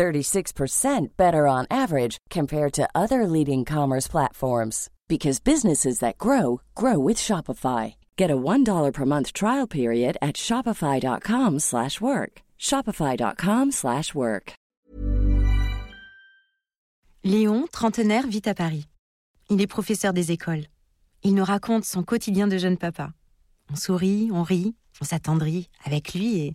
36% better on average compared to other leading commerce platforms because businesses that grow grow with Shopify. Get a $1 per month trial period at shopify.com/work. shopify.com/work. Léon, trentenaire, vit à Paris. Il est professeur des écoles. Il nous raconte son quotidien de jeune papa. On sourit, on rit, on s'attendrit avec lui et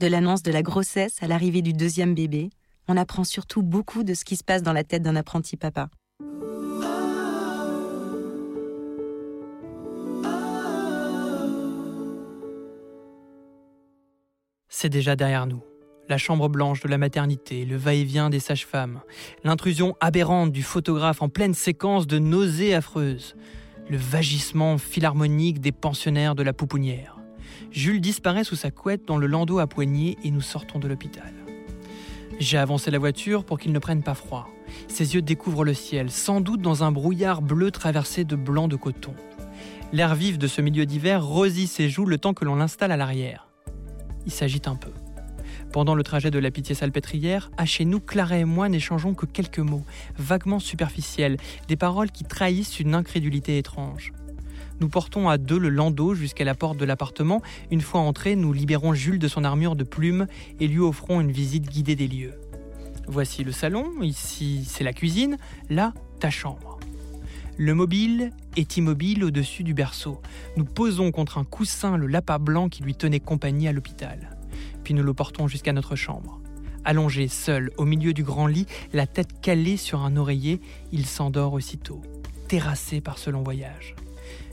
de l'annonce de la grossesse à l'arrivée du deuxième bébé, on apprend surtout beaucoup de ce qui se passe dans la tête d'un apprenti papa. C'est déjà derrière nous. La chambre blanche de la maternité, le va-et-vient des sages-femmes, l'intrusion aberrante du photographe en pleine séquence de nausées affreuses, le vagissement philharmonique des pensionnaires de la pouponnière. Jules disparaît sous sa couette dans le landau à poignée et nous sortons de l'hôpital. J'ai avancé la voiture pour qu'il ne prenne pas froid. Ses yeux découvrent le ciel, sans doute dans un brouillard bleu traversé de blanc de coton. L'air vif de ce milieu d'hiver rosit ses joues le temps que l'on l'installe à l'arrière. Il s'agite un peu. Pendant le trajet de la pitié salpêtrière, à chez nous, Clara et moi n'échangeons que quelques mots, vaguement superficiels, des paroles qui trahissent une incrédulité étrange. Nous portons à deux le landau jusqu'à la porte de l'appartement. Une fois entrés, nous libérons Jules de son armure de plumes et lui offrons une visite guidée des lieux. Voici le salon, ici c'est la cuisine, là ta chambre. Le mobile est immobile au-dessus du berceau. Nous posons contre un coussin le lapin blanc qui lui tenait compagnie à l'hôpital. Puis nous le portons jusqu'à notre chambre. Allongé seul au milieu du grand lit, la tête calée sur un oreiller, il s'endort aussitôt, terrassé par ce long voyage.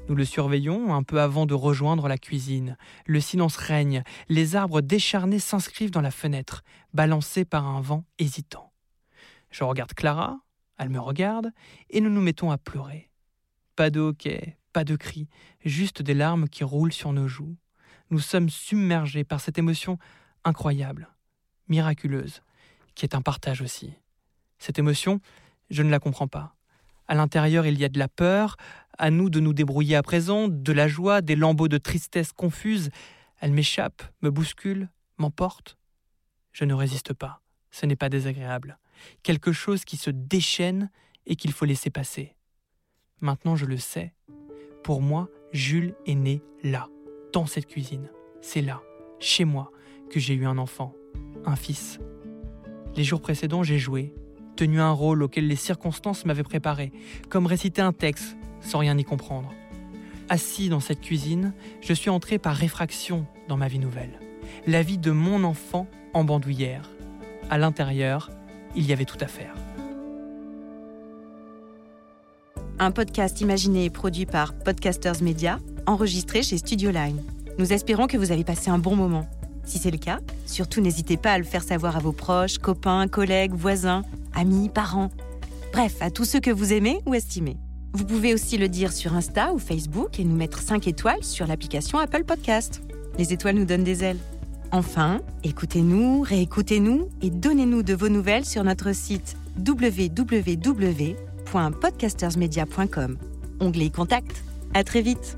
Nous le surveillons un peu avant de rejoindre la cuisine. Le silence règne, les arbres décharnés s'inscrivent dans la fenêtre, balancés par un vent hésitant. Je regarde Clara, elle me regarde, et nous nous mettons à pleurer. Pas de hoquet, pas de cris, juste des larmes qui roulent sur nos joues. Nous sommes submergés par cette émotion incroyable, miraculeuse, qui est un partage aussi. Cette émotion, je ne la comprends pas. À l'intérieur, il y a de la peur, à nous de nous débrouiller à présent, de la joie, des lambeaux de tristesse confuse. Elle m'échappe, me bouscule, m'emporte. Je ne résiste pas. Ce n'est pas désagréable. Quelque chose qui se déchaîne et qu'il faut laisser passer. Maintenant, je le sais. Pour moi, Jules est né là, dans cette cuisine. C'est là, chez moi, que j'ai eu un enfant, un fils. Les jours précédents, j'ai joué, tenu un rôle auquel les circonstances m'avaient préparé, comme réciter un texte sans rien y comprendre. Assis dans cette cuisine, je suis entré par réfraction dans ma vie nouvelle. La vie de mon enfant en bandoulière. À l'intérieur, il y avait tout à faire. Un podcast imaginé et produit par Podcasters Media, enregistré chez Studio Line. Nous espérons que vous avez passé un bon moment. Si c'est le cas, surtout n'hésitez pas à le faire savoir à vos proches, copains, collègues, voisins, amis, parents. Bref, à tous ceux que vous aimez ou estimez. Vous pouvez aussi le dire sur Insta ou Facebook et nous mettre 5 étoiles sur l'application Apple Podcast. Les étoiles nous donnent des ailes. Enfin, écoutez-nous, réécoutez-nous et donnez-nous de vos nouvelles sur notre site www.podcastersmedia.com. Onglet Contact. À très vite.